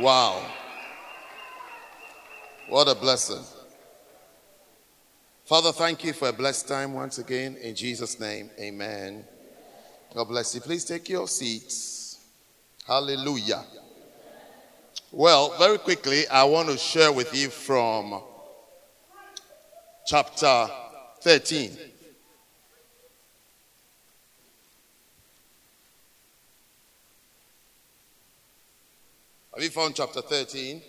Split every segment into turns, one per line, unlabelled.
Wow. What a blessing. Father, thank you for a blessed time once again. In Jesus' name, amen. God bless you. Please take your seats. Hallelujah. Well, very quickly, I want to share with you from chapter 13. Have you found chapter 13?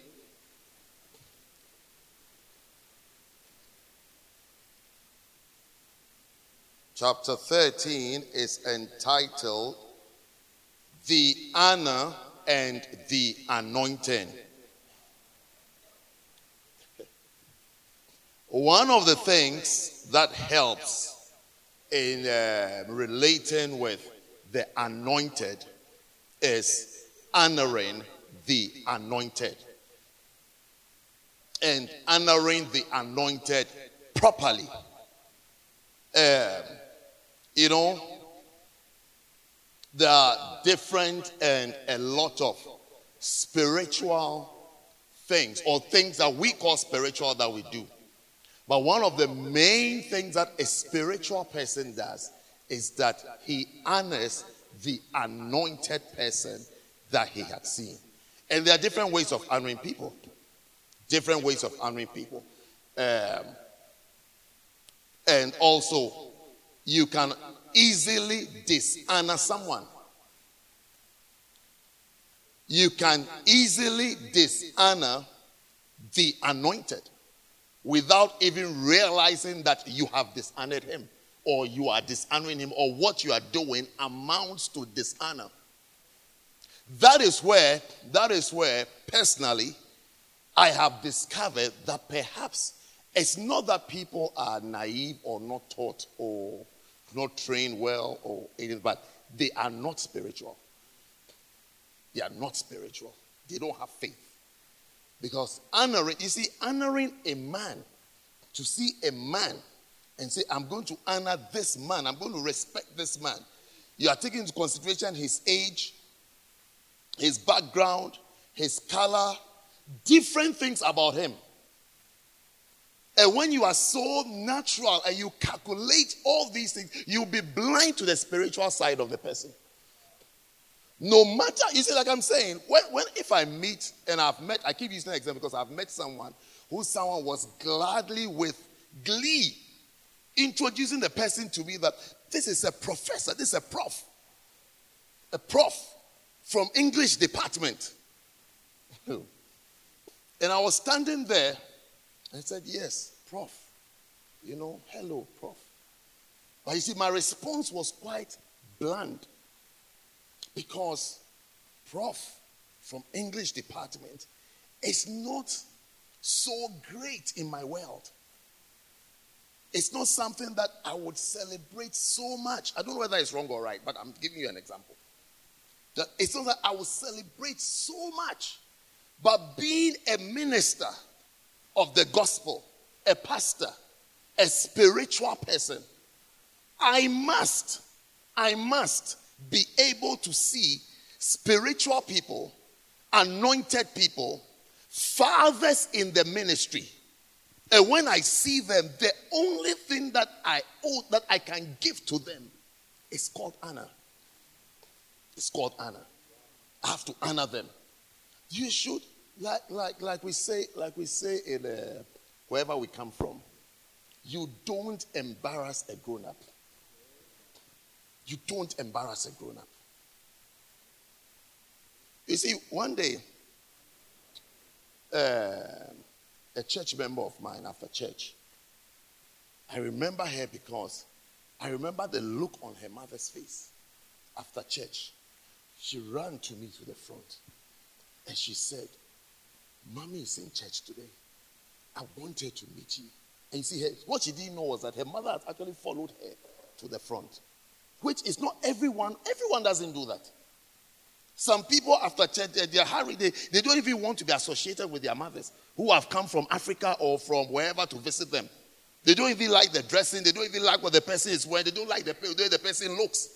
Chapter 13 is entitled The Honor and the Anointing. One of the things that helps in uh, relating with the anointed is honoring the anointed. And honoring the anointed properly. Um, you know, there are different and a lot of spiritual things or things that we call spiritual that we do. But one of the main things that a spiritual person does is that he honors the anointed person that he had seen. And there are different ways of honoring people. Different ways of honoring people. Um, and also, you can easily dishonor someone. You can easily dishonor the anointed without even realizing that you have dishonored him or you are dishonoring him or what you are doing amounts to dishonor. That is where, that is where personally I have discovered that perhaps it's not that people are naive or not taught or not trained well or anything, but they are not spiritual. They are not spiritual. They don't have faith. Because honoring, you see, honoring a man, to see a man and say, I'm going to honor this man, I'm going to respect this man. You are taking into consideration his age, his background, his color, different things about him. And when you are so natural and you calculate all these things, you'll be blind to the spiritual side of the person. No matter, you see, like I'm saying, when, when if I meet and I've met, I keep using an example because I've met someone who someone was gladly with glee introducing the person to me that this is a professor, this is a prof, a prof from English department. and I was standing there I said, Yes, Prof. You know, hello, Prof. But you see, my response was quite bland because Prof from English department is not so great in my world. It's not something that I would celebrate so much. I don't know whether it's wrong or right, but I'm giving you an example. That it's not that I will celebrate so much, but being a minister of the gospel, a pastor, a spiritual person, I must, I must be able to see spiritual people, anointed people, fathers in the ministry. And when I see them, the only thing that I owe, that I can give to them is called honor. It's called honor. I have to honor them. You should like, like, like we say, like we say in uh, wherever we come from, you don't embarrass a grown up. You don't embarrass a grown up. You see, one day, uh, a church member of mine after church, I remember her because I remember the look on her mother's face after church. She ran to me to the front and she said, Mommy is in church today. I wanted to meet you. And you see, what she didn't know was that her mother had actually followed her to the front, which is not everyone. Everyone doesn't do that. Some people after church, they're hurried. They, they don't even want to be associated with their mothers who have come from Africa or from wherever to visit them. They don't even like the dressing. They don't even like what the person is wearing. They don't like the way the person looks.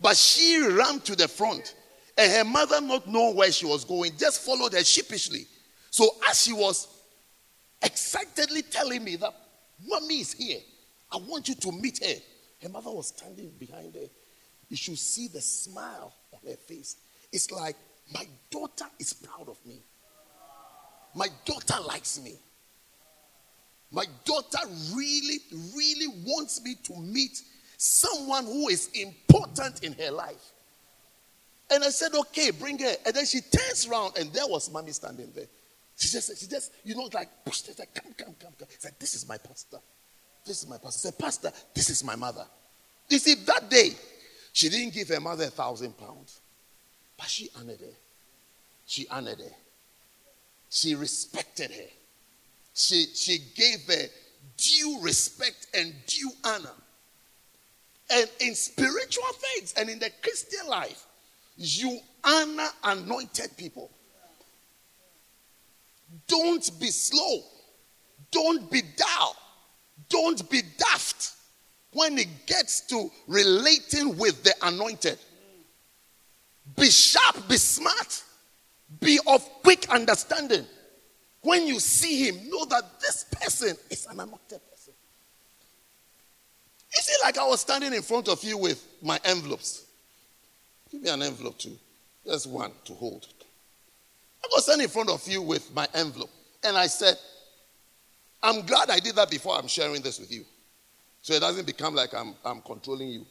But she ran to the front And her mother, not knowing where she was going, just followed her sheepishly. So as she was excitedly telling me that mommy is here, I want you to meet her. Her mother was standing behind her. You should see the smile on her face. It's like, my daughter is proud of me. My daughter likes me. My daughter really, really wants me to meet someone who is important in her life. And I said, okay, bring her. And then she turns around and there was mommy standing there. She just, she just, you know, like pushed her, like, come, come, come, come. Said, this is my pastor. This is my pastor. Said, pastor, this is my mother. You see, that day, she didn't give her mother a thousand pounds, but she honored her. She honored her. She respected her. She, she gave her due respect and due honor. And in spiritual things and in the Christian life, you honor anointed people. Don't be slow. Don't be dull. Don't be daft when it gets to relating with the anointed. Be sharp, be smart, be of quick understanding. When you see him, know that this person is an anointed. Is it like I was standing in front of you with my envelopes? Give me an envelope too. Just one to hold. I was standing in front of you with my envelope. And I said, I'm glad I did that before I'm sharing this with you. So it doesn't become like I'm, I'm controlling you.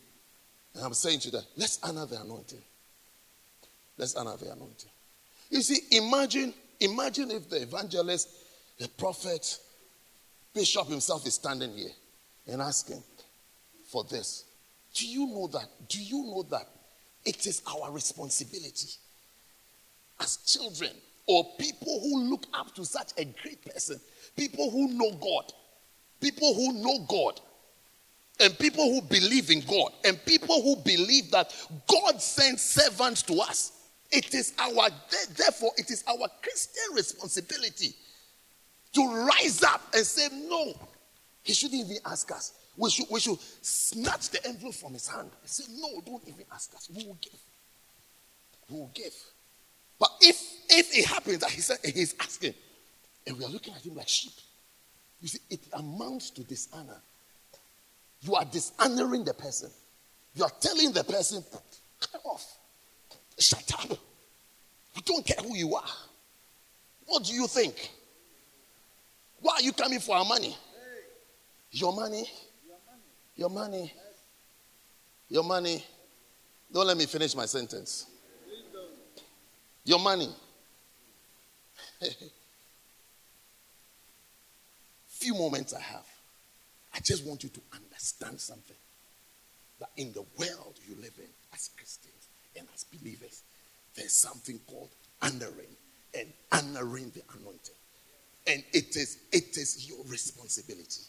And I'm saying to that let's honor the anointing. Let's honor the anointing. You see, imagine, imagine if the evangelist, the prophet, bishop himself is standing here and asking for this. Do you know that? Do you know that it is our responsibility as children or people who look up to such a great person, people who know God, people who know God, and people who believe in God, and people who believe that God sends servants to us. It is our, therefore, it is our Christian responsibility to rise up and say, No, he shouldn't even ask us. We should, we should snatch the envelope from his hand and say, No, don't even ask us. We will give. We will give. But if if it happens that he said he's asking, and we are looking at him like sheep, you see, it amounts to dishonor. You are dishonoring the person. You are telling the person, cut off. Shut up. We don't care who you are. What do you think? Why are you coming for our money? Your money? Your money? Your money? Don't let me finish my sentence. Your money. Few moments I have. I just want you to understand something. That in the world you live in as Christians and as believers, there's something called honoring and honoring the anointing. And it is it is your responsibility.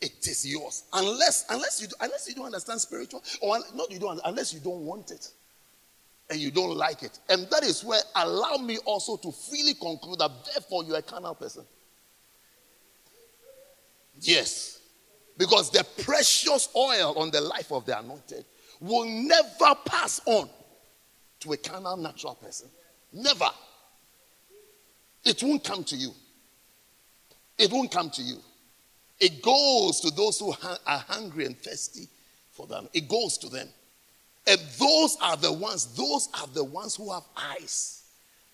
It is yours. Unless unless you unless you don't understand spiritual or not you don't unless you don't want it and you don't like it. And that is where allow me also to freely conclude that therefore you're a carnal person. Yes. Because the precious oil on the life of the anointed will never pass on to a carnal natural person. Never. It won't come to you. It won't come to you. It goes to those who are hungry and thirsty for them. It goes to them. And those are the ones, those are the ones who have eyes.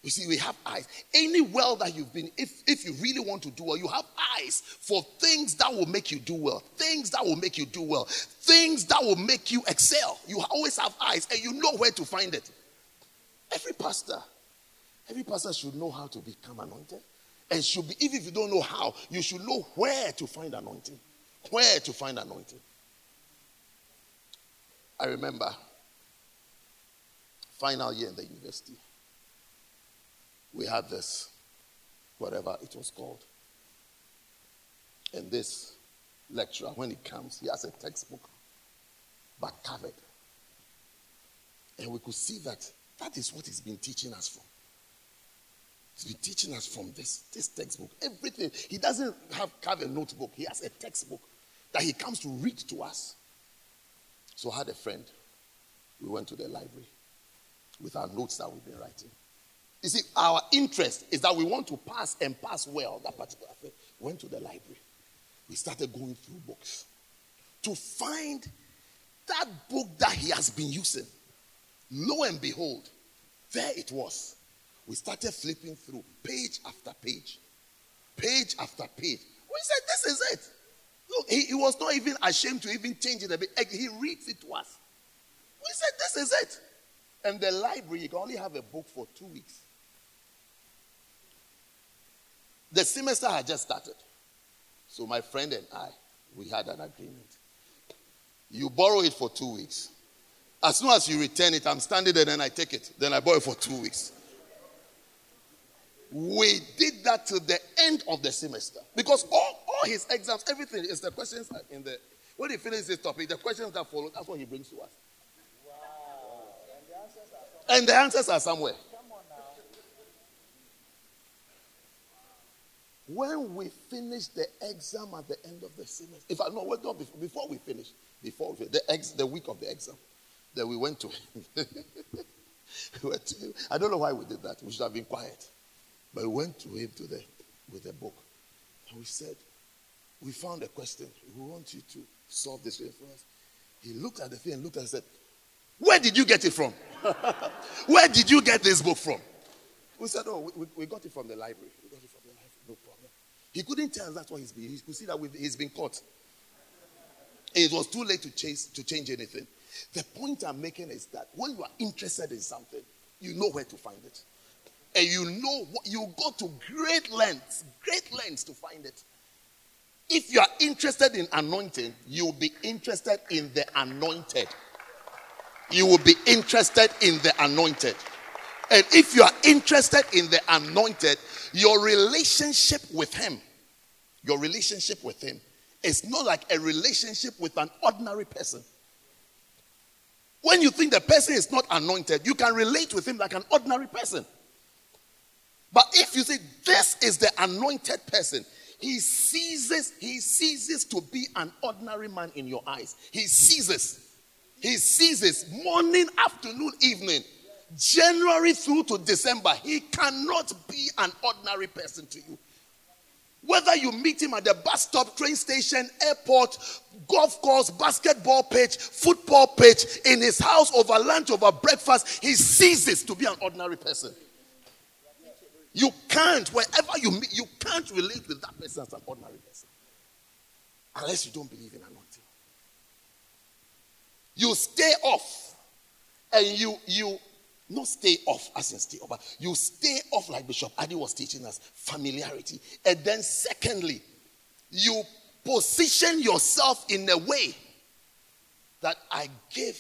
You see, we have eyes. Any well that you've been, if, if you really want to do well, you have eyes for things that will make you do well, things that will make you do well, things that will make you excel. You always have eyes and you know where to find it. Every pastor, every pastor should know how to become anointed. And should be, even if you don't know how, you should know where to find anointing. Where to find anointing. I remember final year in the university, we had this, whatever it was called. And this lecturer, when he comes, he has a textbook, but covered. And we could see that that is what he's been teaching us from. He's been teaching us from this, this textbook. Everything. He doesn't have, have a notebook, he has a textbook that he comes to read to us. So I had a friend. We went to the library. with our notes that we've been writing. You see, our interest is that we want to pass and pass well that particular thing. Went to the library. We started going through books to find that book that he has been using. Lo and behold, there it was. We started flipping through page after page, page after page. We said, This is it. Look, he, he was not even ashamed to even change it a bit. He reads it to us. We said, This is it. And the library, you can only have a book for two weeks. The semester had just started. So my friend and I, we had an agreement. You borrow it for two weeks. As soon as you return it, I'm standing there and I take it. Then I borrow it for two weeks. We did that till the end of the semester. Because all, all his exams, everything is the questions in the when he finishes this topic, the questions that follow, that's what he brings to us. Wow. And the answers are somewhere. When we finish the exam at the end of the semester, if I know what not before, before we finish, before we, the ex, the week of the exam, that we went to him. I don't know why we did that. We should have been quiet. But we went to him to the, with a book. And we said, We found a question. We want you to solve this for us. He looked at the thing and looked and said, Where did you get it from? Where did you get this book from? We said, Oh, we, we, got it from the library. We got it from the library. No problem. He couldn't tell us that's what he's been. He could see that he's been caught. It was too late to, chase, to change anything. The point I'm making is that when you are interested in something, you know where to find it. And you know what you go to great lengths, great lengths to find it. If you are interested in anointing, you'll be interested in the anointed. You will be interested in the anointed. And if you are interested in the anointed, your relationship with him, your relationship with him is not like a relationship with an ordinary person. When you think the person is not anointed, you can relate with him like an ordinary person. But if you say this is the anointed person, he ceases, he ceases to be an ordinary man in your eyes. He ceases. He ceases morning, afternoon, evening, January through to December. He cannot be an ordinary person to you. Whether you meet him at the bus stop, train station, airport, golf course, basketball pitch, football pitch, in his house, over lunch, over breakfast, he ceases to be an ordinary person. You can't, wherever you meet, you can't relate with that person as an ordinary person. Unless you don't believe in anointing. You stay off and you you not stay off as in stay off, but you stay off like Bishop Adi was teaching us, familiarity. And then secondly, you position yourself in a way that I give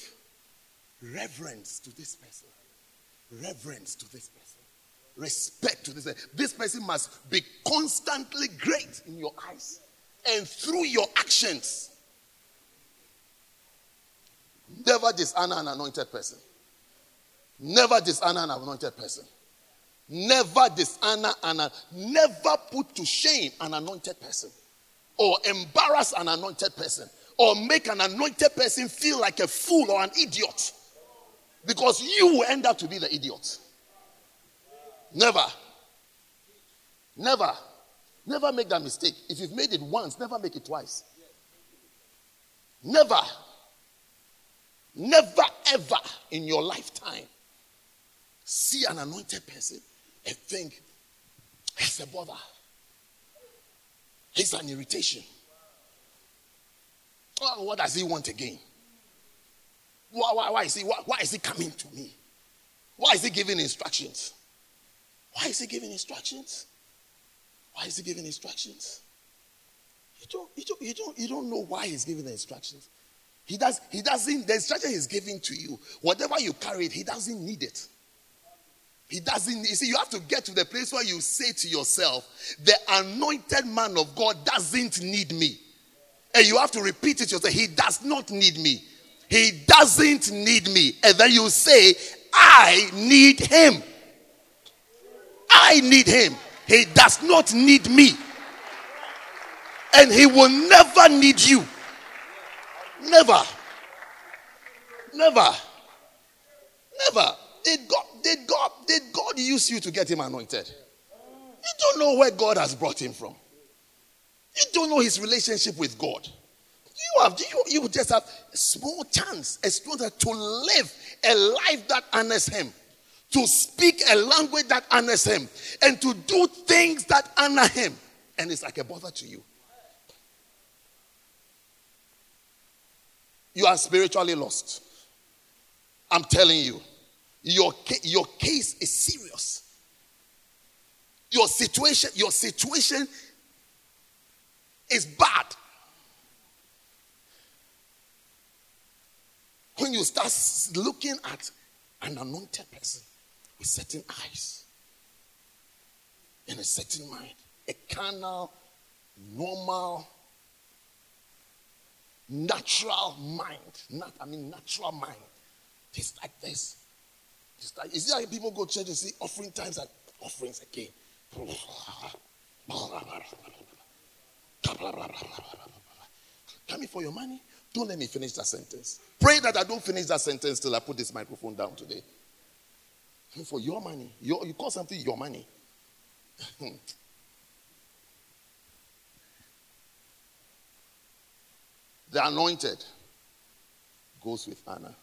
reverence to this person. Reverence to this person. Respect to this. This person must be constantly great in your eyes and through your actions. Never dishonor an anointed person. Never dishonor an anointed person. Never dishonor and never put to shame an anointed person or embarrass an anointed person or make an anointed person feel like a fool or an idiot because you will end up to be the idiot. Never. Never. Never make that mistake. If you've made it once, never make it twice. Never. Never ever in your lifetime see an anointed person and think he's a bother. He's an irritation. Oh, what does he want again? Why, why, why, is he, why, why is he coming to me? Why is he giving instructions? Why is he giving instructions? Why is he giving instructions? You don't, you don't, you don't, you don't know why he's giving the instructions. He does, he doesn't, the instruction he's giving to you, whatever you carry it, he doesn't need it. He doesn't, you see, you have to get to the place where you say to yourself, the anointed man of God doesn't need me. And you have to repeat it yourself. He does not need me. He doesn't need me. And then you say, I need him. I need him. He does not need me. And he will never need you. Never. Never. Never. did God, did God, did God use you to get him anointed? You don't know where God has brought him from. You don't know his relationship with God. You have you, you just have a small chance, a chance to live a life that honors him, to speak a language that honors him, and to do things that honor him. And it's like a bother to you. You are spiritually lost. I'm telling you, your, your case is serious. Your situation, your situation is bad. When you start looking at an anointed person with certain eyes and a certain mind, a carnal, normal, natural mind, not I mean natural mind, just like this. Just like, is like people go to church and see offering times and offerings again? Coming for your money? Don't let me finish that sentence. Pray that I don't finish that sentence till I put this microphone down today. For your money. Your, you call something your money. the anointed goes with honor.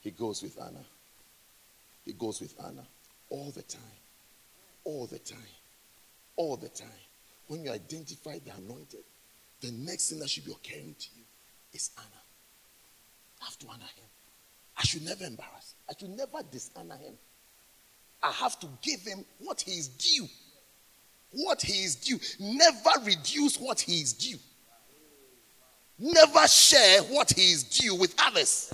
He goes with honor. He goes with honor all the time. All the time. All the time. When you identify the anointed, the next thing that should be occurring to you is honor. Have to honor him. I should never embarrass. I should never dishonor him. I have to give him what he is due. What he is due. Never reduce what he is due. Never share what he is due with others.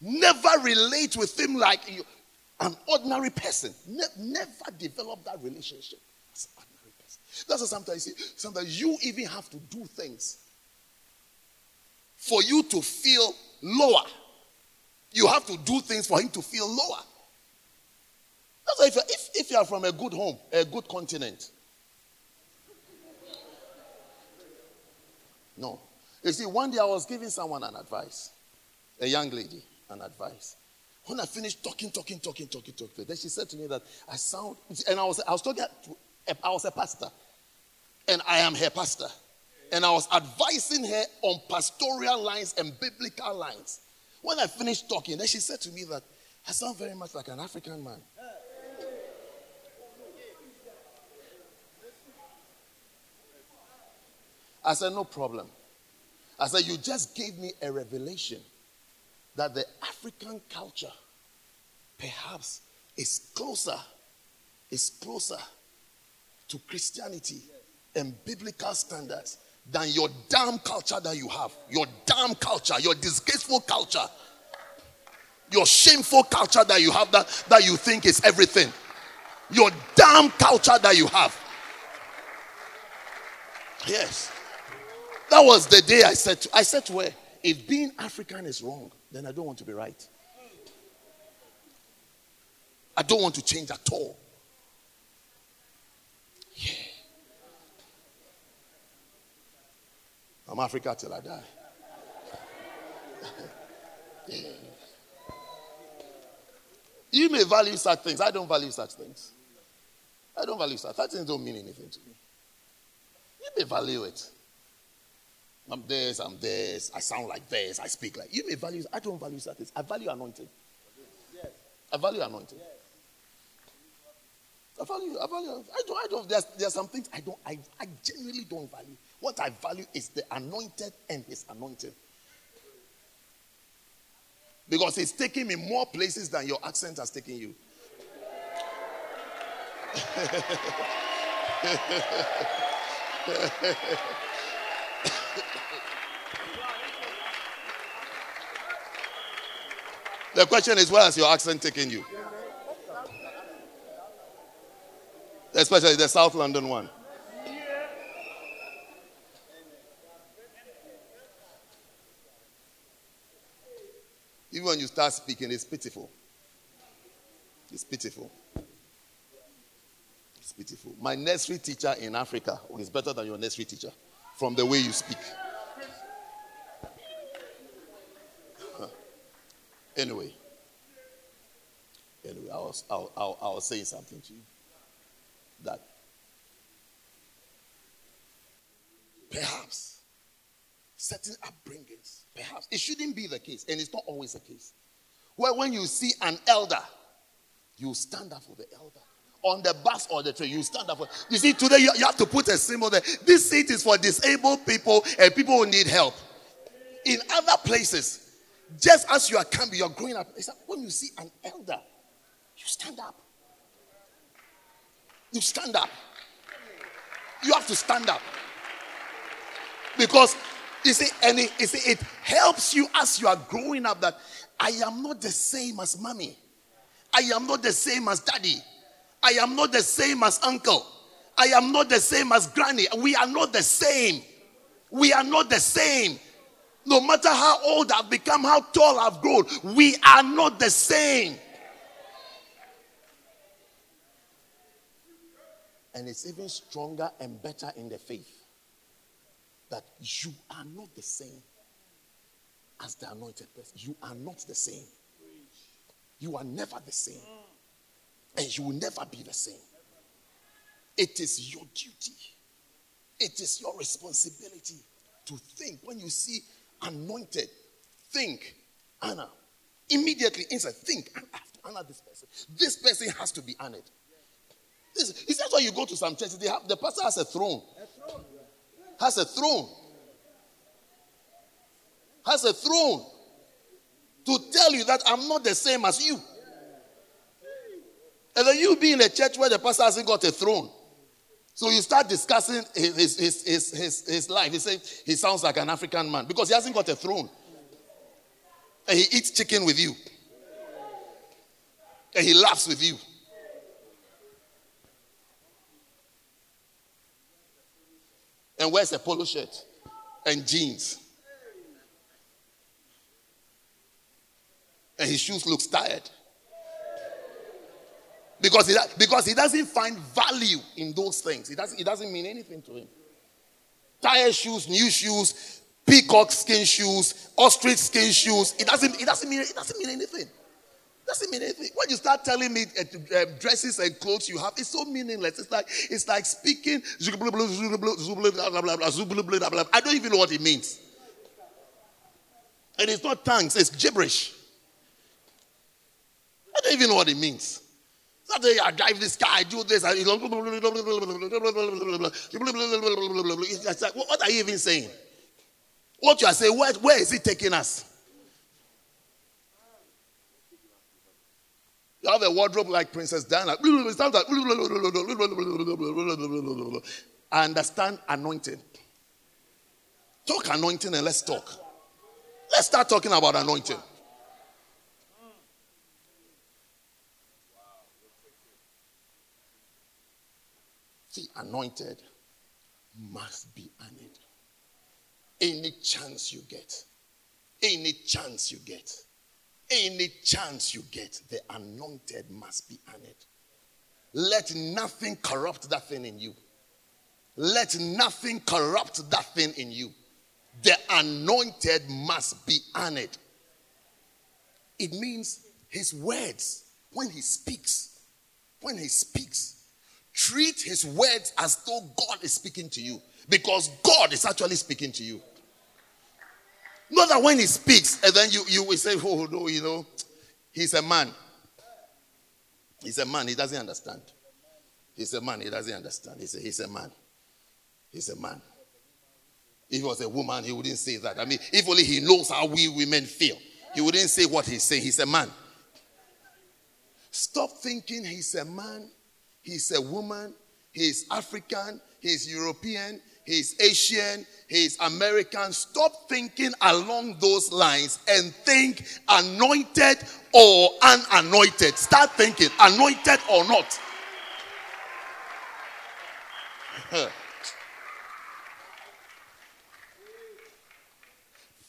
Never relate with him like an ordinary person. Ne- never develop that relationship as an ordinary person. That's what sometimes you see. Sometimes you even have to do things for you to feel lower. You have to do things for him to feel lower. That's why if, if, if you are from a good home, a good continent. No. You see, one day I was giving someone an advice, a young lady, an advice. When I finished talking, talking, talking, talking, talking, then she said to me that I sound, and I was, I was talking, to, I was a pastor, and I am her pastor. And I was advising her on pastoral lines and biblical lines. When I finished talking, then she said to me that I sound very much like an African man. I said, No problem. I said, You just gave me a revelation that the African culture perhaps is closer, is closer to Christianity and biblical standards than your damn culture that you have. Your damn culture, your disgraceful culture, your shameful culture that you have that, that you think is everything. Your damn culture that you have. Yes. That was the day I said to, I said to her, if being African is wrong, then I don't want to be right. I don't want to change at all. Africa till I die. You may value such things. I don't value such things. I don't value such. Such things don't mean anything to me. You may value it. I'm this, I'm this, I sound like this, I speak like. You may value, I don't value such things. I value anointing. I value anointing. I value, I value, I don't, I don't, there's, there's some things I don't, I, I genuinely don't value. What I value is the anointed and his anointing. Because he's taking me more places than your accent has taken you. the question is, where has your accent taken you? Especially the South London one. Even when you start speaking, it's pitiful. It's pitiful. It's pitiful. My nursery teacher in Africa is better than your nursery teacher from the way you speak. Anyway, anyway, I was, I, I, I was saying something to you that perhaps certain upbringings, perhaps it shouldn't be the case, and it's not always the case. Where when you see an elder, you stand up for the elder. On the bus or the train, you stand up for. You see, today you, you have to put a symbol there. This seat is for disabled people and people who need help. In other places, just as you are coming, you're growing up. Like when you see an elder, you stand up. You stand up. You have to stand up. Because you see, and it, you see, it helps you as you are growing up that I am not the same as mommy. I am not the same as daddy. I am not the same as uncle. I am not the same as granny. We are not the same. We are not the same. No matter how old I've become, how tall I've grown, we are not the same. And it's even stronger and better in the faith that you are not the same as the anointed person. You are not the same. You are never the same. And you will never be the same. It is your duty, it is your responsibility to think. When you see anointed, think, honor. Immediately inside, think, honor this person. This person has to be honored. This, is that why you go to some churches? They have the pastor has a throne. Has a throne. Has a throne to tell you that I'm not the same as you. And then you be in a church where the pastor hasn't got a throne. So you start discussing his, his, his, his, his life. He says he sounds like an African man because he hasn't got a throne. And he eats chicken with you. And he laughs with you. And wears a polo shirt and jeans. And his shoes looks tired. Because he, because he doesn't find value in those things. It doesn't, it doesn't mean anything to him. Tired shoes, new shoes, peacock skin shoes, ostrich skin shoes. It doesn't, it doesn't, mean, it doesn't mean anything. Doesn't mean anything. When you start telling me uh, dresses and clothes you have, it's so meaningless. It's like it's like speaking. I don't even know what it means. And it's not tongues, it's gibberish. I don't even know what it means. I drive this car, I do this. I, it's like, what are you even saying? What you are saying, where, where is it taking us? You have a wardrobe like Princess Diana. Understand anointing. Talk anointing and let's talk. Let's start talking about anointing. See, anointed must be honored. Any chance you get, any chance you get, any chance you get, the anointed must be honored. Let nothing corrupt that thing in you. Let nothing corrupt that thing in you. The anointed must be honored. It means his words, when he speaks, when he speaks, treat his words as though God is speaking to you because God is actually speaking to you. Not that when he speaks, and then you, you will say, Oh, no, you know, he's a man. He's a man, he doesn't understand. He's a man, he doesn't understand. He's a, he's a man. He's a man. If he was a woman, he wouldn't say that. I mean, if only he knows how we women feel, he wouldn't say what he's saying. He's a man. Stop thinking he's a man he's a woman, he's African, he's European, he's Asian, he's American. Stop thinking along those lines and think anointed or unanointed. Start thinking anointed or not.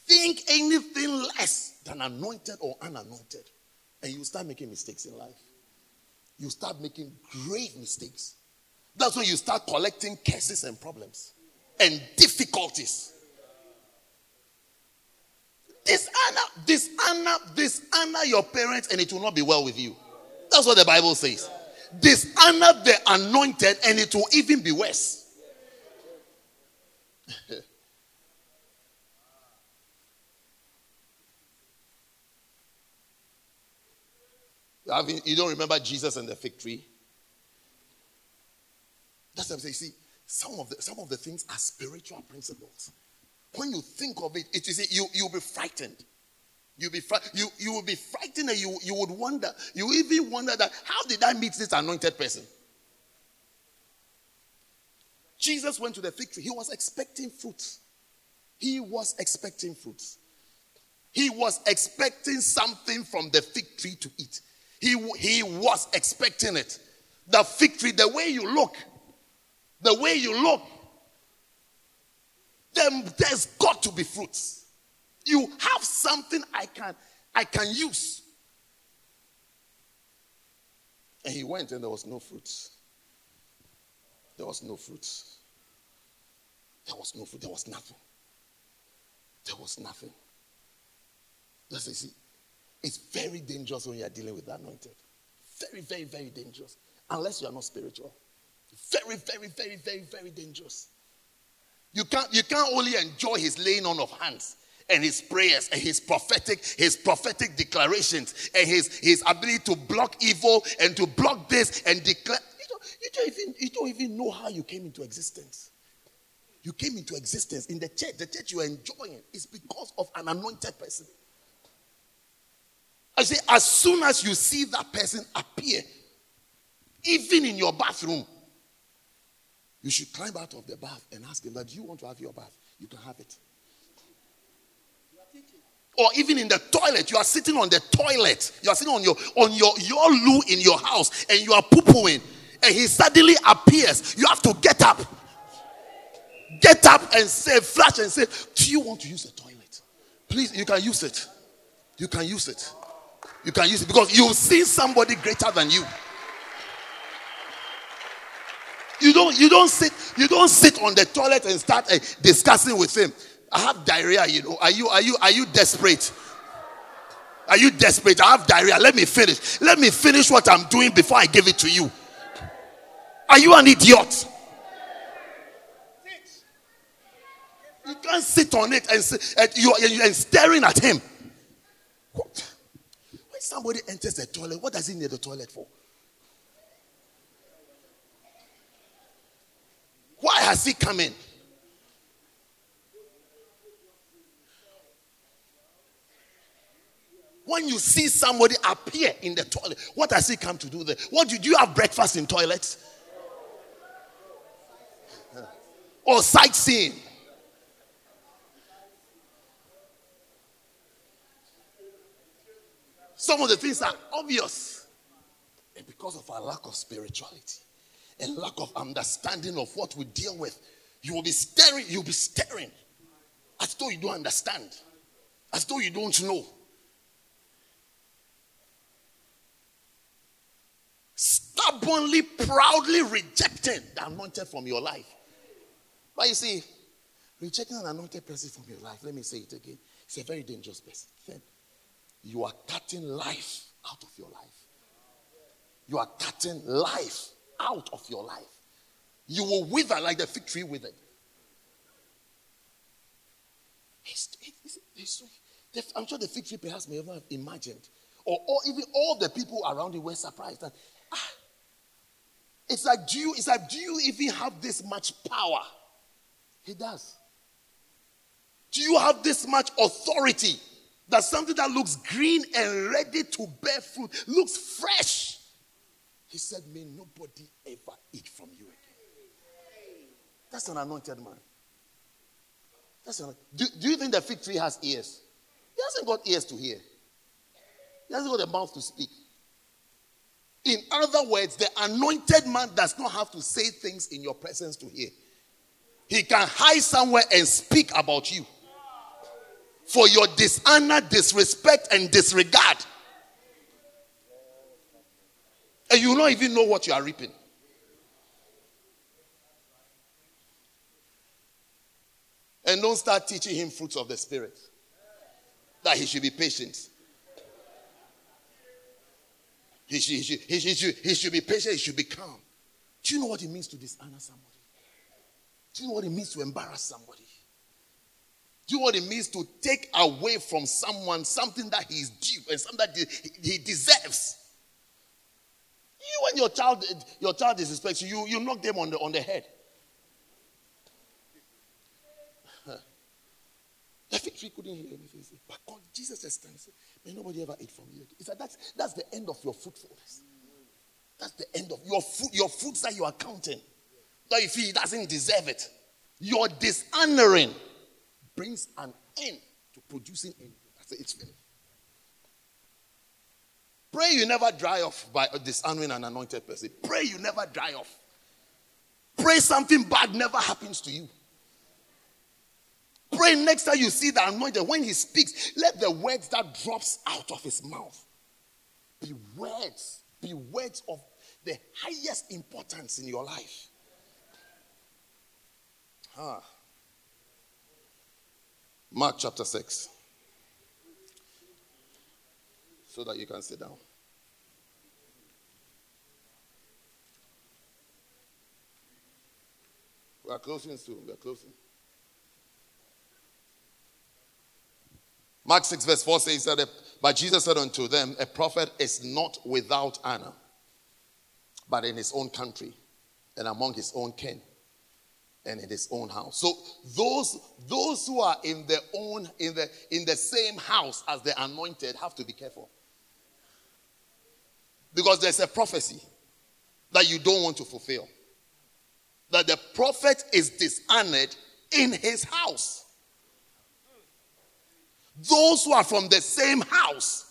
think anything less than anointed or unanointed, and you start making mistakes in life you start making grave mistakes. That's when you start collecting cases and problems and difficulties. Dishonor, dishonor, dishonor your parents, and it will not be well with you. That's what the Bible says. Dishonor the anointed, and it will even be worse. you don't remember Jesus and the fig tree? That's what I'm saying. See, some of the some of the things are spiritual principles. When you think of it, it is you you'll be frightened. You'll be fr- you you will be frightened and you you would wonder, you even wonder that how did I meet this anointed person? Jesus went to the fig tree. He was expecting fruits. He was expecting fruits. He was expecting something from the fig tree to eat. He, he was expecting it. The fig tree, the way you look, the way you look, then there's got to be fruits. You have something I can I can use. And he went and there was no fruits. There was no fruits. There was no fruit. There was nothing. There was nothing. That's you see. It's very dangerous when you are dealing with the anointed. Very, very, very dangerous. Unless you are not spiritual. Very, very, very, very, very dangerous. You can't, you can't only enjoy his laying on of hands and his prayers and his prophetic, his prophetic declarations and his, his ability to block evil and to block this and declare. You don't, you don't even you don't even know how you came into existence. You came into existence in the church. The church you are enjoying is because of an anointed person. I say, as soon as you see that person appear, even in your bathroom, you should climb out of the bath and ask him that do you want to have your bath? You can have it. Or even in the toilet, you are sitting on the toilet. You are sitting on your on your your loo in your house and you are poo-pooing, and he suddenly appears. You have to get up. Get up and say, flash and say, Do you want to use the toilet? Please, you can use it. You can use it. You can use it because you see somebody greater than you. You don't, you don't sit, you don't sit on the toilet and start uh, discussing with him. I have diarrhea, you know. Are you, are you, are you desperate? Are you desperate? I have diarrhea. Let me finish. Let me finish what I'm doing before I give it to you. Are you an idiot? You can't sit on it and, and you and staring at him. What? When somebody enters the toilet, what does he need the toilet for? Why has he come in? When you see somebody appear in the toilet, what has he come to do there? What do, you have breakfast in toilets? Or sightseeing? Some of the things are obvious. And because of our lack of spirituality, a lack of understanding of what we deal with, you will be staring, you'll be staring as though you don't understand, as though you don't know. Stubbornly, proudly rejecting the anointed from your life. But you see, rejecting an anointed person from your life, let me say it again, it's a very dangerous person. You are cutting life out of your life. You are cutting life out of your life. You will wither like the fig tree withered. I'm sure the fig tree perhaps may never have imagined, or, or even all the people around you were surprised that ah, it's like, do you, it's like, do you even have this much power? He does. Do you have this much authority that something that looks green and ready to bear fruit looks fresh? He said, May nobody ever eat from you again. That's an anointed man. That's an, do, do you think the fig tree has ears? He hasn't got ears to hear, he hasn't got a mouth to speak. In other words, the anointed man does not have to say things in your presence to hear. He can hide somewhere and speak about you for your dishonor, disrespect, and disregard. And you will not even know what you are reaping. And don't start teaching him fruits of the Spirit. that he should be patient. He should, he, should, he, should, he should be patient, he should be calm. Do you know what it means to dishonor somebody? Do you know what it means to embarrass somebody? Do you know what it means to take away from someone something that he is due and something that he deserves? You, when your child, your child disrespects you, you, you knock them on the, on the head. The fig tree couldn't hear anything. But God, Jesus stands. May nobody ever eat from you. Said, that's, that's the end of your fruitfulness. That's the end of your fruit, your fruits that you are counting. That if he doesn't deserve it, your dishonoring brings an end to producing anything. That's it, it's finished. Pray you never dry off by dishonoring an anointed person. Pray you never dry off. Pray something bad never happens to you. Pray next time you see the anointed, when he speaks, let the words that drops out of his mouth be words, be words of the highest importance in your life. Huh. Mark chapter 6. So that you can sit down. We are closing soon. We are closing. Mark 6, verse 4 says that, but Jesus said unto them, A prophet is not without honor, but in his own country and among his own kin and in his own house. So those those who are in their own in the in the same house as the anointed have to be careful. Because there's a prophecy that you don't want to fulfill. That the prophet is dishonored in his house. Those who are from the same house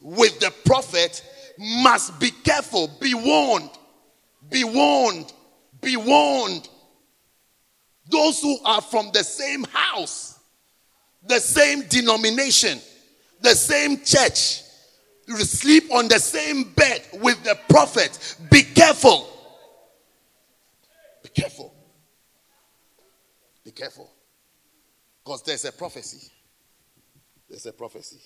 with the prophet must be careful, be warned, be warned, be warned. Those who are from the same house, the same denomination, the same church, sleep on the same bed with the prophet, be careful. Be careful. Be careful. Because there's a prophecy there's a prophecy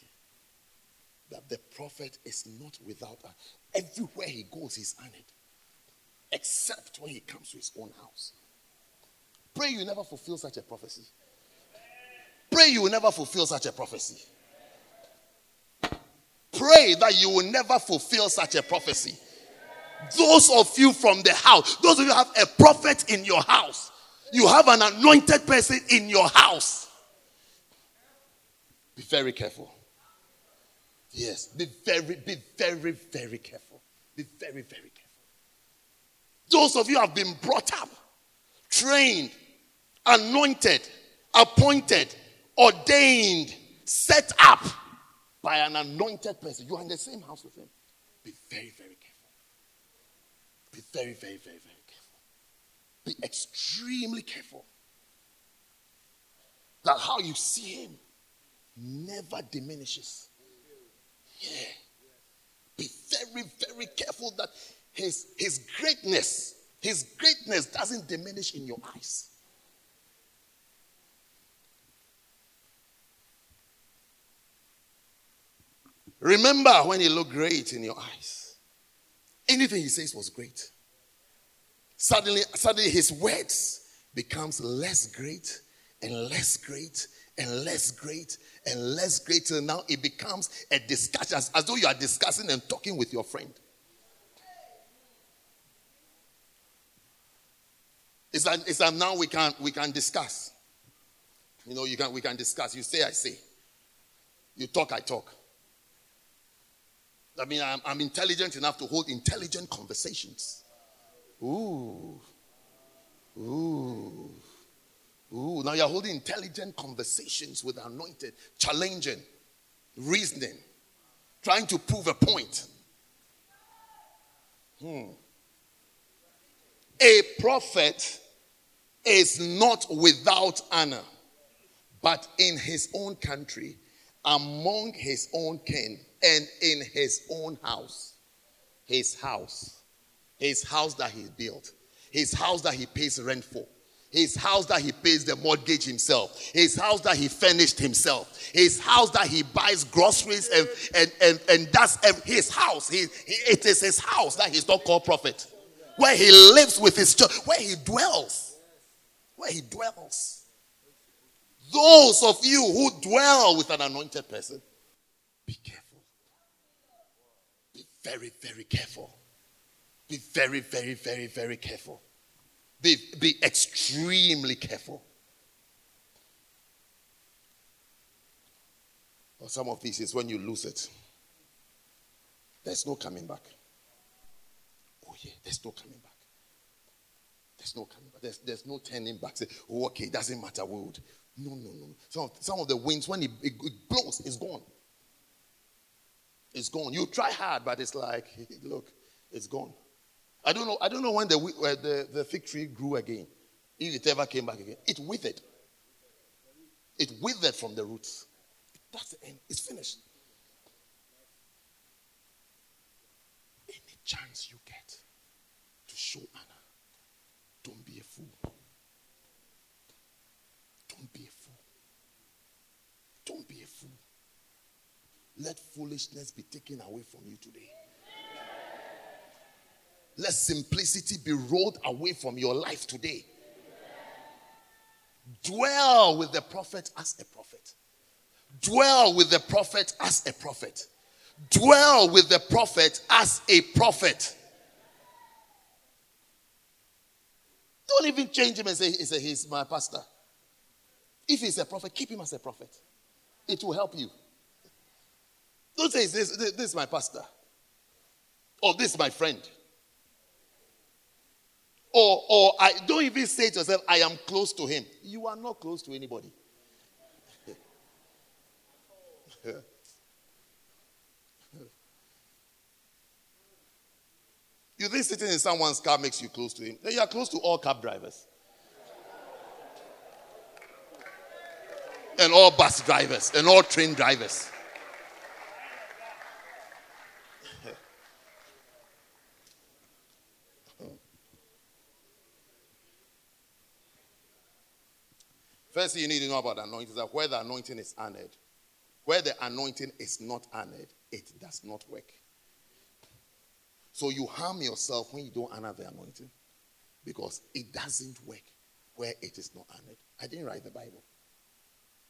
that the prophet is not without her. Everywhere he goes, he's honored, except when he comes to his own house. Pray you never fulfill such a prophecy. Pray you will never fulfill such a prophecy. Pray that you will never fulfill such a prophecy. Those of you from the house, those of you have a prophet in your house, you have an anointed person in your house. Be very careful. Yes, be very, be very, very careful. Be very, very careful. Those of you have been brought up, trained, anointed, appointed, ordained, set up by an anointed person. You are in the same house with him. Be very, very careful. Be very, very, very, very careful. Be extremely careful. That how you see him never diminishes. Yeah. Be very, very careful that his, his greatness, his greatness doesn't diminish in your eyes. Remember when he looked great in your eyes. Anything he says was great. Suddenly, suddenly his words becomes less great and less great and less great and less great till now it becomes a discussion as, as though you are discussing and talking with your friend. It's like, it's now we can we can discuss. You know, you can we can discuss. You say, I say. You talk, I talk. I mean, I'm, I'm intelligent enough to hold intelligent conversations. Ooh. Ooh. Ooh, now you're holding intelligent conversations with anointed, challenging, reasoning, trying to prove a point. Hmm. A prophet is not without honor, but in his own country, among his own kin, and in his own house. His house. His house that he built. His house that he pays rent for his house that he pays the mortgage himself, his house that he furnished himself, his house that he buys groceries and and and, and that's his house. He, he, it is his house that he's not called prophet, where he lives with his church, where he dwells, where he dwells. Those of you who dwell with an anointed person, be careful. Very, very careful. Be very, very, very, very careful. Be, be extremely careful. But some of these is when you lose it, there's no coming back. Oh, yeah, there's no coming back. There's no coming back. There's, there's no turning back. Say, oh, okay, it doesn't matter. We would. No, no, no. Some of, some of the winds, when it, it, it blows, it's gone. It's gone. You try hard, but it's like, look, it's gone. I don't know. I don't know when the, uh, the, the fig tree grew again. If it ever came back again. It withered. It withered from the roots. That's the end. It's finished. Any chance you get to show honor, don't be a fool. Don't be a fool. Don't be a fool. Let foolishness be taken away from you today. Let simplicity be rolled away from your life today. Dwell with the prophet as a prophet. Dwell with the prophet as a prophet. Dwell with the prophet as a prophet. Don't even change him and say, say he's my pastor. If he's a prophet, keep him as a prophet. It will help you. Don't say this, this, this is my pastor. Or this is my friend. Or, or I don't even say to yourself, I am close to him. You are not close to anybody. you think sitting in someone's car makes you close to him? You are close to all cab drivers. and all bus drivers and all train drivers. First thing you need to know about anointing is that where the anointing is honored, where the anointing is not honored, it does not work. So you harm yourself when you don't honor the anointing because it doesn't work where it is not honored. I didn't write the Bible.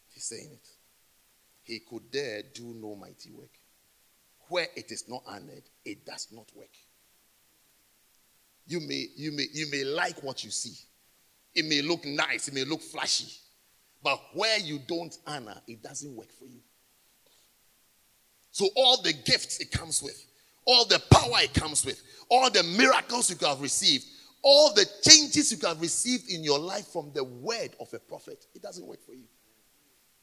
He's saying it. He could dare do no mighty work. Where it is not honored, it does not work. You may, you may, you may like what you see. It may look nice, it may look flashy. But where you don't honor, it doesn't work for you. So, all the gifts it comes with, all the power it comes with, all the miracles you have received, all the changes you have received in your life from the word of a prophet, it doesn't work for you.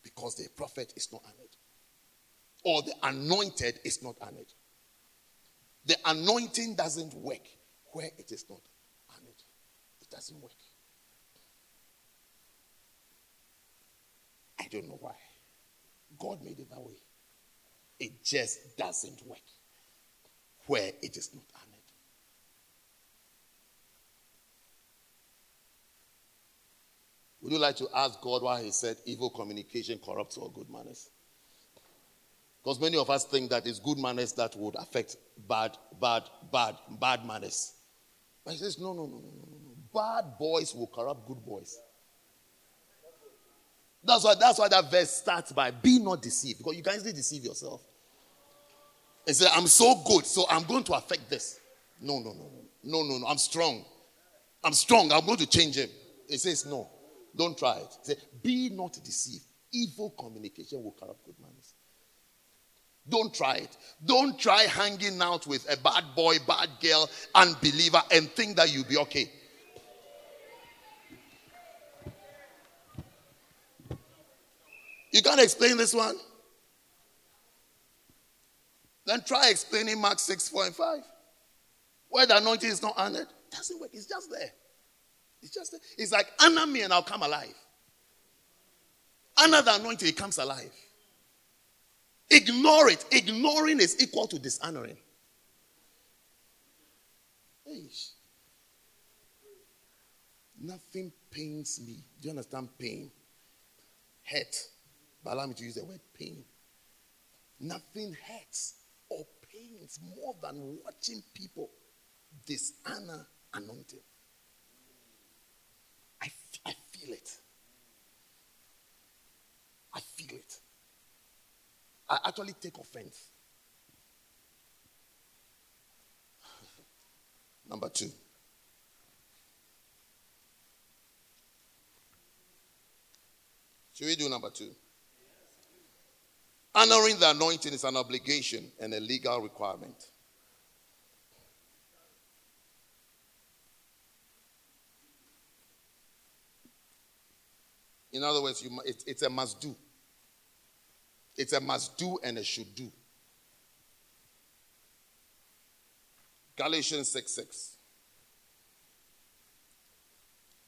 Because the prophet is not honored, or the anointed is not honored. The anointing doesn't work where it is not honored, it doesn't work. I don't know why. God made it that way. It just doesn't work where it is not honored. Would you like to ask God why He said evil communication corrupts all good manners? Because many of us think that it's good manners that would affect bad, bad, bad, bad manners. But He says, no, no, no, no, no, no. Bad boys will corrupt good boys. That's why, that's why that verse starts by be not deceived. Because you can easily deceive yourself. And say, I'm so good, so I'm going to affect this. No, no, no, no. No, no. I'm strong. I'm strong. I'm going to change him. He says, No. Don't try it. He said, Be not deceived. Evil communication will corrupt good manners. Don't try it. Don't try hanging out with a bad boy, bad girl, unbeliever, and think that you'll be okay. You can't explain this one. Then try explaining Mark 6, 4 and 5. Where the anointing is not honored. It doesn't work. It's just there. It's just there. It's like honor me and I'll come alive. Honor the anointing, it comes alive. Ignore it. Ignoring is equal to dishonoring. Nothing pains me. Do you understand pain? Hurt. But allow me to use the word pain. Nothing hurts or pains more than watching people dishonor anointing. I, I feel it. I feel it. I actually take offense. Number two. Should we do number two? Honoring the anointing is an obligation and a legal requirement. In other words, you, it, it's a must do. It's a must do and a should do. Galatians 6 6.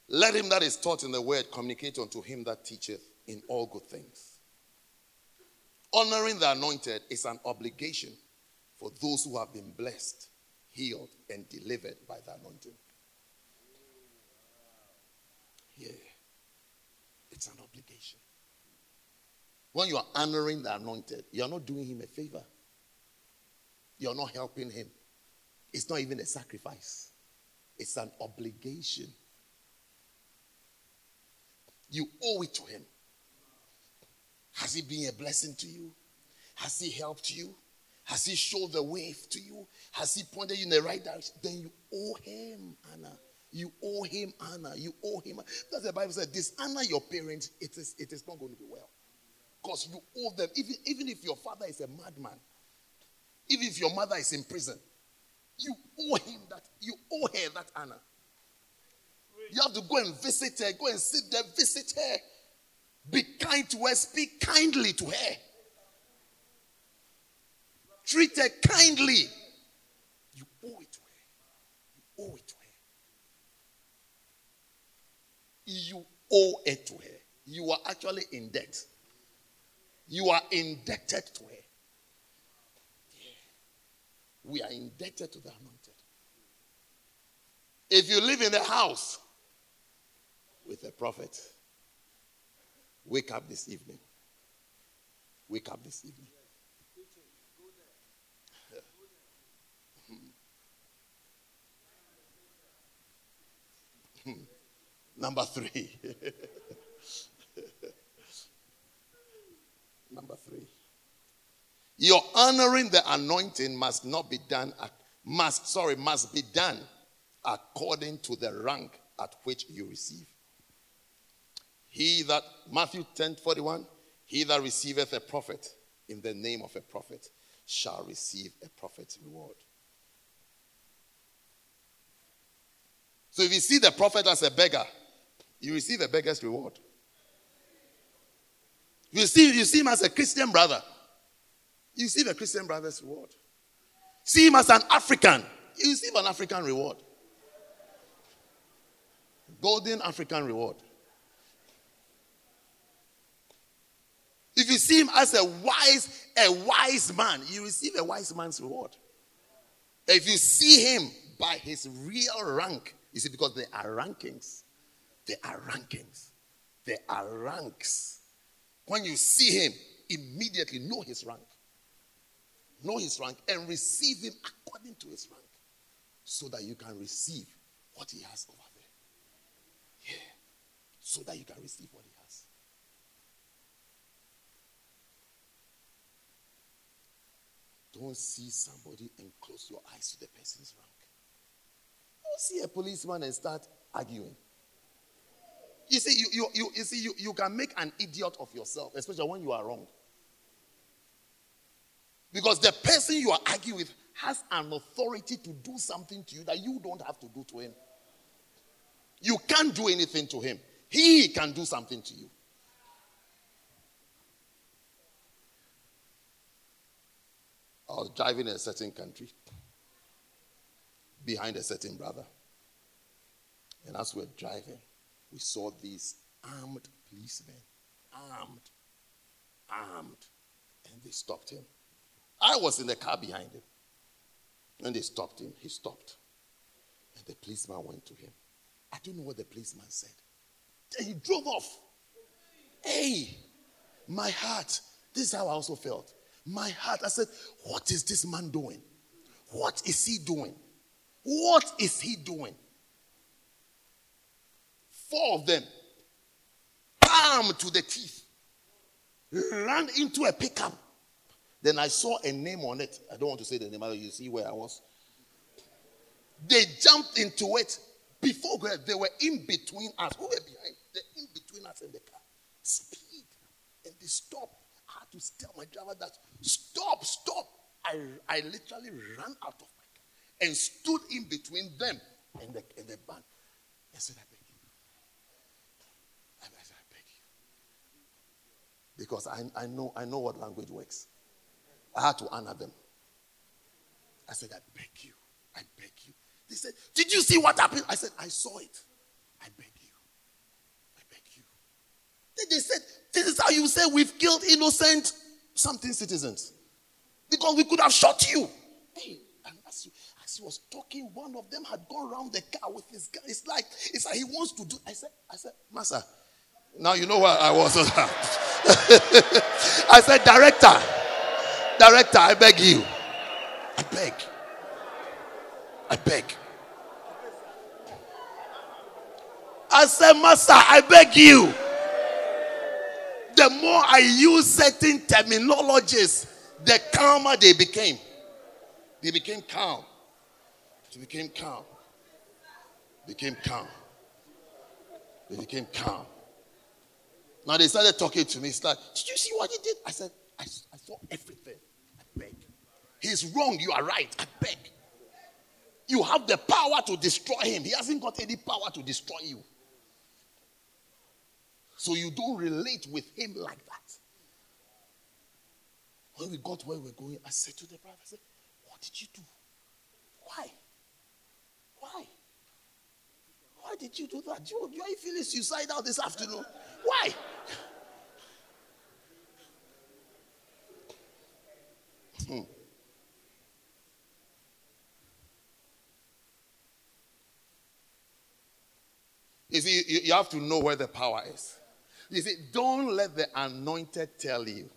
Let him that is taught in the word communicate unto him that teacheth in all good things. Honoring the anointed is an obligation for those who have been blessed, healed, and delivered by the anointing. Yeah. It's an obligation. When you are honoring the anointed, you are not doing him a favor. You are not helping him. It's not even a sacrifice, it's an obligation. You owe it to him. Has he been a blessing to you? Has he helped you? Has he showed the way to you? Has he pointed you in the right direction? Then you owe him, honor. You owe him honor. You owe him. That's the Bible says, dishonor your parents, it is, it is not going to be well. Because you owe them. Even, even if your father is a madman, even if your mother is in prison, you owe him that. You owe her that honor. You have to go and visit her. Go and sit there, visit her. Be kind to her. Speak kindly to her. Treat her kindly. You owe it to her. You owe it to her. You owe it to her. You are actually in debt. You are indebted to her. Yeah. We are indebted to the anointed. If you live in a house with a prophet, wake up this evening. Wake up this evening. Hmm. Number three. Number three. Your honoring the anointing must not be done at, must sorry must be done according to the rank at which you receive. He that Matthew 10 41, he that receiveth a prophet in the name of a prophet shall receive a prophet's reward. So if you see the prophet as a beggar, you receive a beggar's reward. You see, you see him as a Christian brother, you receive a Christian brother's reward. See him as an African, you receive an African reward. Golden African reward. If you see him as a wise, a wise man, you receive a wise man's reward. If you see him by his real rank, you see, because there are rankings. There are rankings. There are ranks. When you see him, immediately know his rank. Know his rank and receive him according to his rank so that you can receive what he has over there. Yeah. So that you can receive what he has. Don't see somebody and close your eyes to the person's rank. Don't see a policeman and start arguing. You see, you, you, you, you see, you, you can make an idiot of yourself, especially when you are wrong. Because the person you are arguing with has an authority to do something to you that you don't have to do to him. You can't do anything to him, he can do something to you. I was driving in a certain country behind a certain brother. And as we we're driving, we saw these armed policemen, armed, armed, and they stopped him. I was in the car behind him. And they stopped him. He stopped. And the policeman went to him I don't know what the policeman said. Then he drove off. Hey, my heart. This is how I also felt. My heart. I said, What is this man doing? What is he doing? What is he doing? Four of them, armed to the teeth, ran into a pickup. Then I saw a name on it. I don't want to say the name, you see where I was. They jumped into it before they were in between us. Who were behind? They're in between us and the car. Speed. And they stopped. I had to tell my driver that stop, stop. I, I literally ran out of my car and stood in between them and the, and the. I said, I. I, beg you. Because I, I, know, I know what language works. I had to honor them. I said, I beg you. I beg you. They said, Did you see what happened? I said, I saw it. I beg you. I beg you. Then they said, This is how you say we've killed innocent something citizens. Because we could have shot you. Hey, and as, as he was talking, one of them had gone around the car with his gun. It's like, it's like he wants to do. I said, I said, Master, now you know where I was. I said, Director, Director, I beg you. I beg. I beg. I said, Master, I beg you. The more I use certain terminologies, the calmer they became. They became calm. They became calm. Became calm. They became calm. Now they started talking to me. It's like, did you see what he did? I said, I, I saw everything. I beg. He's wrong. You are right. I beg. You have the power to destroy him. He hasn't got any power to destroy you. So you don't relate with him like that. When we got where we are going, I said to the brother, I said, What did you do? Why? Why? Why did you do that? You, you are feeling suicidal out this afternoon. Why? Hmm. You see, you, have to know where the power is. You see, don't let the anointed tell you.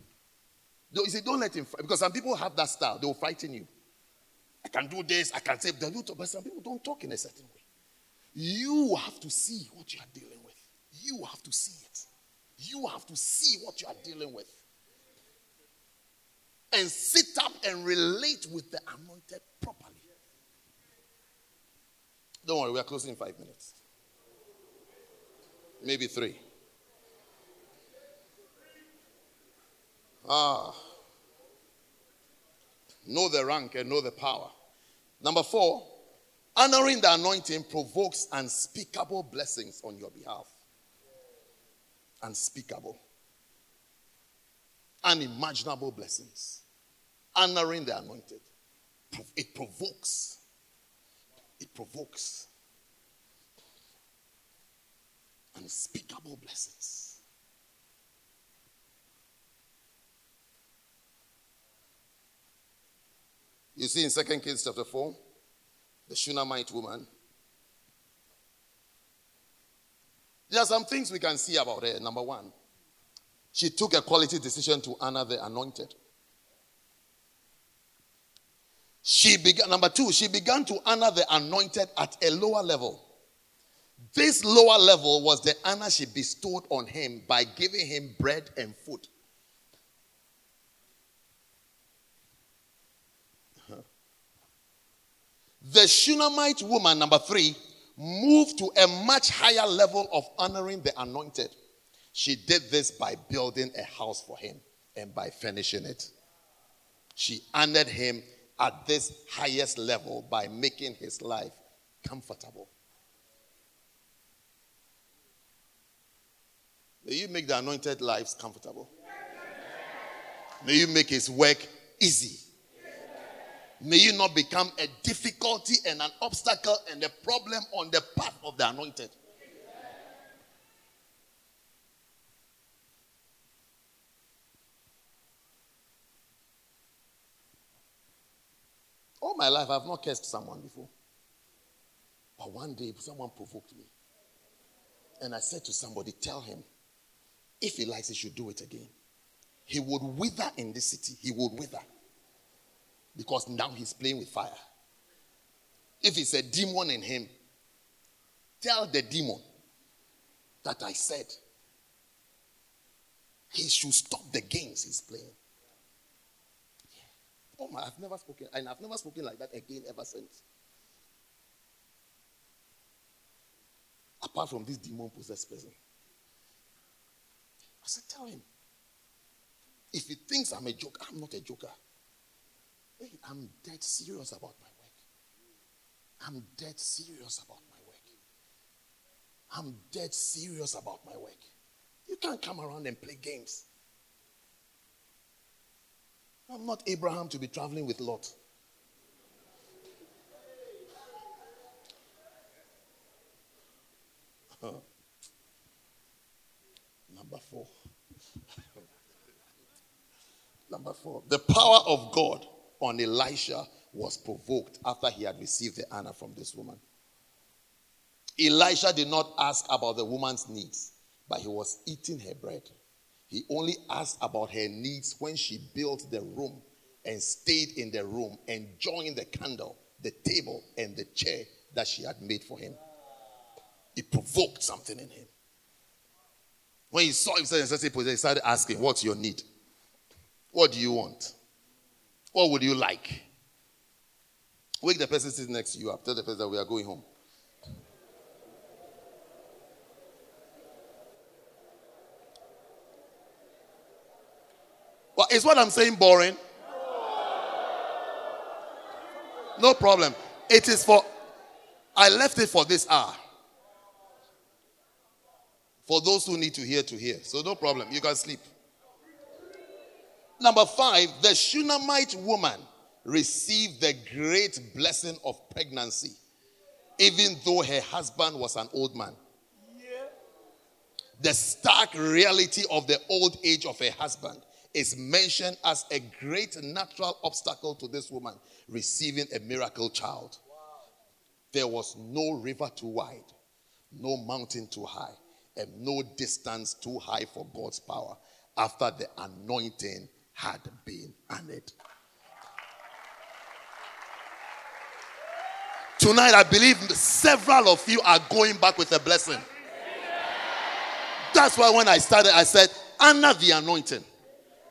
You see, don't let him, because some people have that style. They will frighten you. I can do this, I can say, but some people don't talk in a certain way. You have to see what you are dealing. You have to see it. You have to see what you are dealing with. And sit up and relate with the anointed properly. Don't worry, we are closing in five minutes maybe three. Ah. Know the rank and know the power. Number four, honoring the anointing provokes unspeakable blessings on your behalf. Unspeakable. Unimaginable blessings. Honoring the anointed. It provokes. It provokes unspeakable blessings. You see in Second Kings chapter 4, the Shunammite woman. There are some things we can see about her. Number one, she took a quality decision to honor the anointed. She began, number two, she began to honor the anointed at a lower level. This lower level was the honor she bestowed on him by giving him bread and food. The Shunammite woman, number three, moved to a much higher level of honoring the anointed. She did this by building a house for him and by finishing it. She honored him at this highest level by making his life comfortable. May you make the anointed lives comfortable. May you make his work easy. May you not become a difficulty and an obstacle and a problem on the path of the anointed. All my life, I've not cursed someone before. But one day, someone provoked me. And I said to somebody, Tell him, if he likes, he should do it again. He would wither in this city. He would wither. Because now he's playing with fire. If it's a demon in him, tell the demon that I said he should stop the games he's playing. Oh my, I've never spoken, and I've never spoken like that again ever since. Apart from this demon possessed person. I said, tell him. If he thinks I'm a joker, I'm not a joker. Hey, I'm dead serious about my work. I'm dead serious about my work. I'm dead serious about my work. You can't come around and play games. I'm not Abraham to be traveling with Lot. Number four. Number four. The power of God on Elisha was provoked after he had received the honor from this woman. Elisha did not ask about the woman's needs, but he was eating her bread. He only asked about her needs when she built the room and stayed in the room, enjoying the candle, the table, and the chair that she had made for him. It provoked something in him. When he saw himself in such a position, he started asking, What's your need? What do you want? What would you like? Wake the person sitting next to you up. Tell the person that we are going home. Well, is what I'm saying boring? No problem. It is for, I left it for this hour. For those who need to hear, to hear. So no problem. You can sleep. Number five, the Shunammite woman received the great blessing of pregnancy, even though her husband was an old man. The stark reality of the old age of her husband is mentioned as a great natural obstacle to this woman receiving a miracle child. There was no river too wide, no mountain too high, and no distance too high for God's power after the anointing had been honored. Tonight, I believe several of you are going back with a blessing. That's why when I started, I said, honor the anointing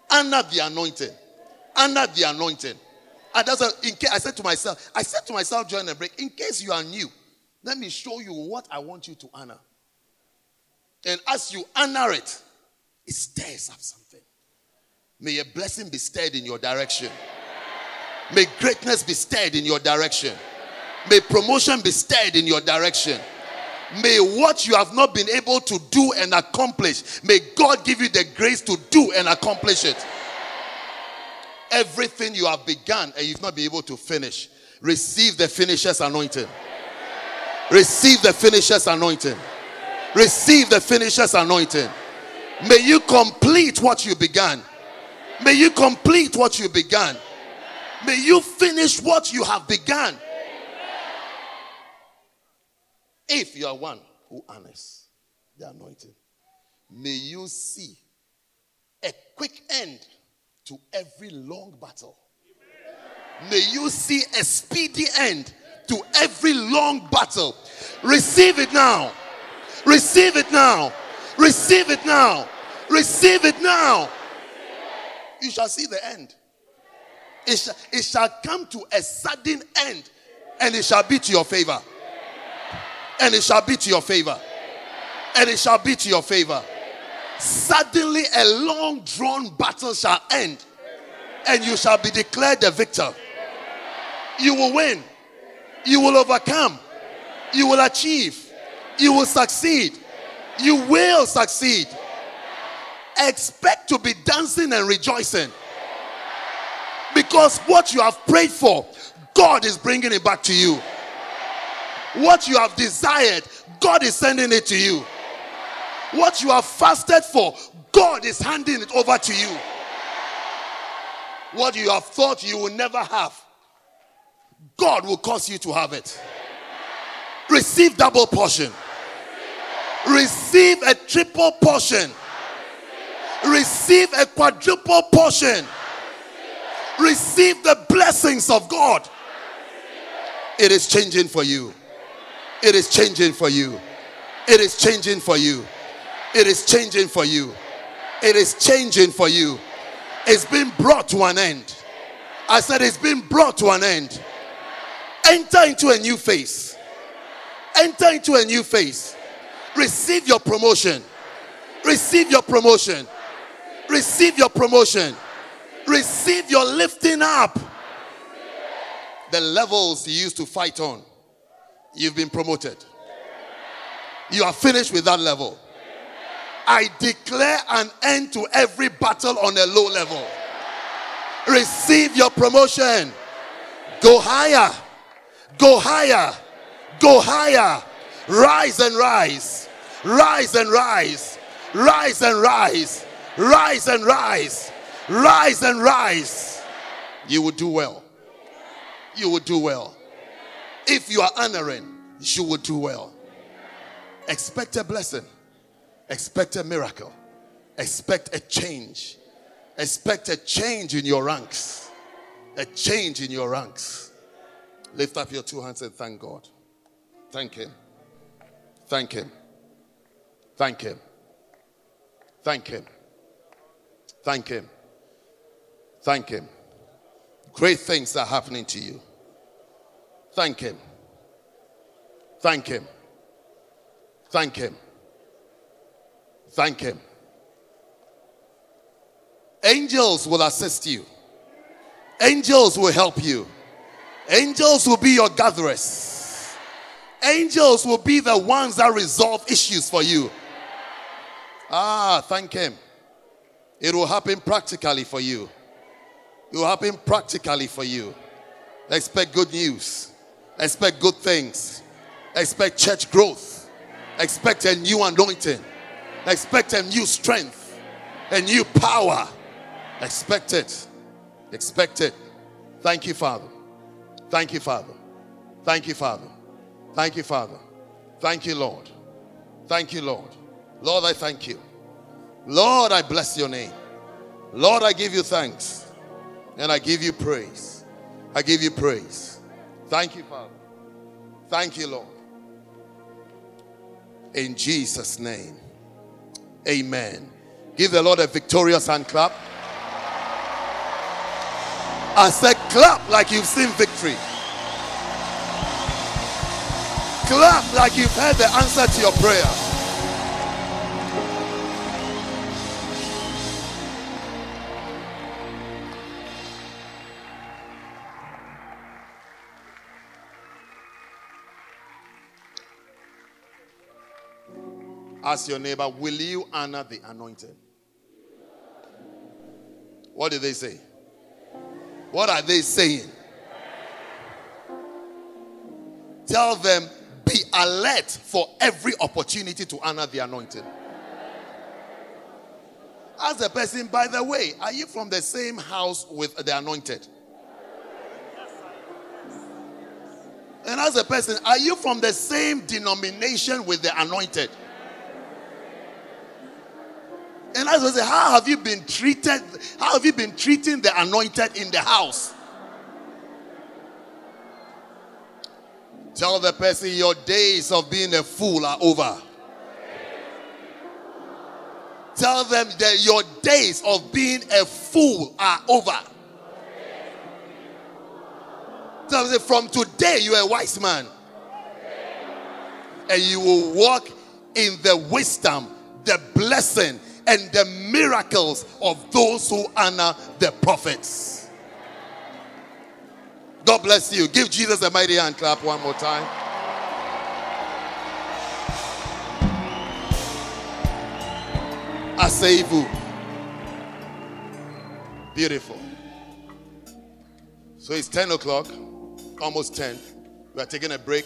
under the anointing. Under the anointing. And that's a, in case I said to myself, I said to myself during the break, in case you are new, let me show you what I want you to honor. And as you honor it, it stirs up something. May a blessing be stirred in your direction. May greatness be stirred in your direction. May promotion be stirred in your direction. May what you have not been able to do and accomplish, may God give you the grace to do and accomplish it. Everything you have begun and you've not been able to finish, receive the finisher's anointing. Receive the finisher's anointing. Receive the finisher's anointing. May you complete what you began. May you complete what you began. May you finish what you have begun. If you are one who honors the anointing, may you see a quick end to every long battle. May you see a speedy end to every long battle. Receive it now. Receive it now. Receive it now. Receive it now. You shall see the end. It shall, it shall come to a sudden end and it shall be to your favor and it shall be to your favor. And it shall be to your favor. Suddenly, a long drawn battle shall end, and you shall be declared the victor. You will win, you will overcome, you will achieve, you will succeed, you will succeed. Expect to be dancing and rejoicing because what you have prayed for, God is bringing it back to you. What you have desired, God is sending it to you. What you have fasted for, God is handing it over to you. What you have thought you will never have, God will cause you to have it. Receive double portion. Receive a triple portion. Receive a quadruple portion. Receive the blessings of God. It is changing for you. It is changing for you. It is changing for you. It is changing for you. It is changing for you. It's been brought to an end. I said it's been brought to an end. Enter into a new phase. Enter into a new phase. Receive your promotion. Receive your promotion. Receive your promotion. Receive your lifting up. The levels you used to fight on, you've been promoted. You are finished with that level. I declare an end to every battle on a low level. Receive your promotion. Go higher. Go higher. Go higher. Rise and rise. Rise and rise. Rise and rise. Rise and rise. Rise and rise. You will do well. You will do well. If you are honoring, you will do well. Expect a blessing. Expect a miracle. Expect a change. Expect a change in your ranks. A change in your ranks. Lift up your two hands and thank God. Thank Him. Thank Him. Thank Him. Thank Him. Thank Him. Thank Him. Great things are happening to you. Thank Him. Thank Him. Thank Him. Thank Him. Angels will assist you, angels will help you, angels will be your gatherers, angels will be the ones that resolve issues for you. Ah, thank Him. It will happen practically for you. It will happen practically for you. Expect good news. Expect good things. Expect church growth. Expect a new anointing. Expect a new strength. A new power. Expect it. Expect it. Thank you, Father. Thank you, Father. Thank you, Father. Thank you, Father. Thank you, Lord. Thank you, Lord. Lord, I thank you. Lord, I bless your name. Lord, I give you thanks. And I give you praise. I give you praise. Thank you, Father. Thank you, Lord. In Jesus' name. Amen. Give the Lord a victorious hand clap. I said, clap like you've seen victory. Clap like you've heard the answer to your prayer. Ask your neighbor, will you honor the anointed? What did they say? What are they saying? Tell them, be alert for every opportunity to honor the anointed. Ask the person, by the way, are you from the same house with the anointed? And ask the person, are you from the same denomination with the anointed? And I was say, how have you been treated? How have you been treating the anointed in the house? Tell the person your days of being a fool are over. Tell them that your days of being a fool are over. Tell them from today you're a wise man. And you will walk in the wisdom, the blessing, and the miracles of those who honor the prophets. God bless you. Give Jesus a mighty hand clap one more time. Aseivu. Beautiful. So it's 10 o'clock, almost 10. We are taking a break.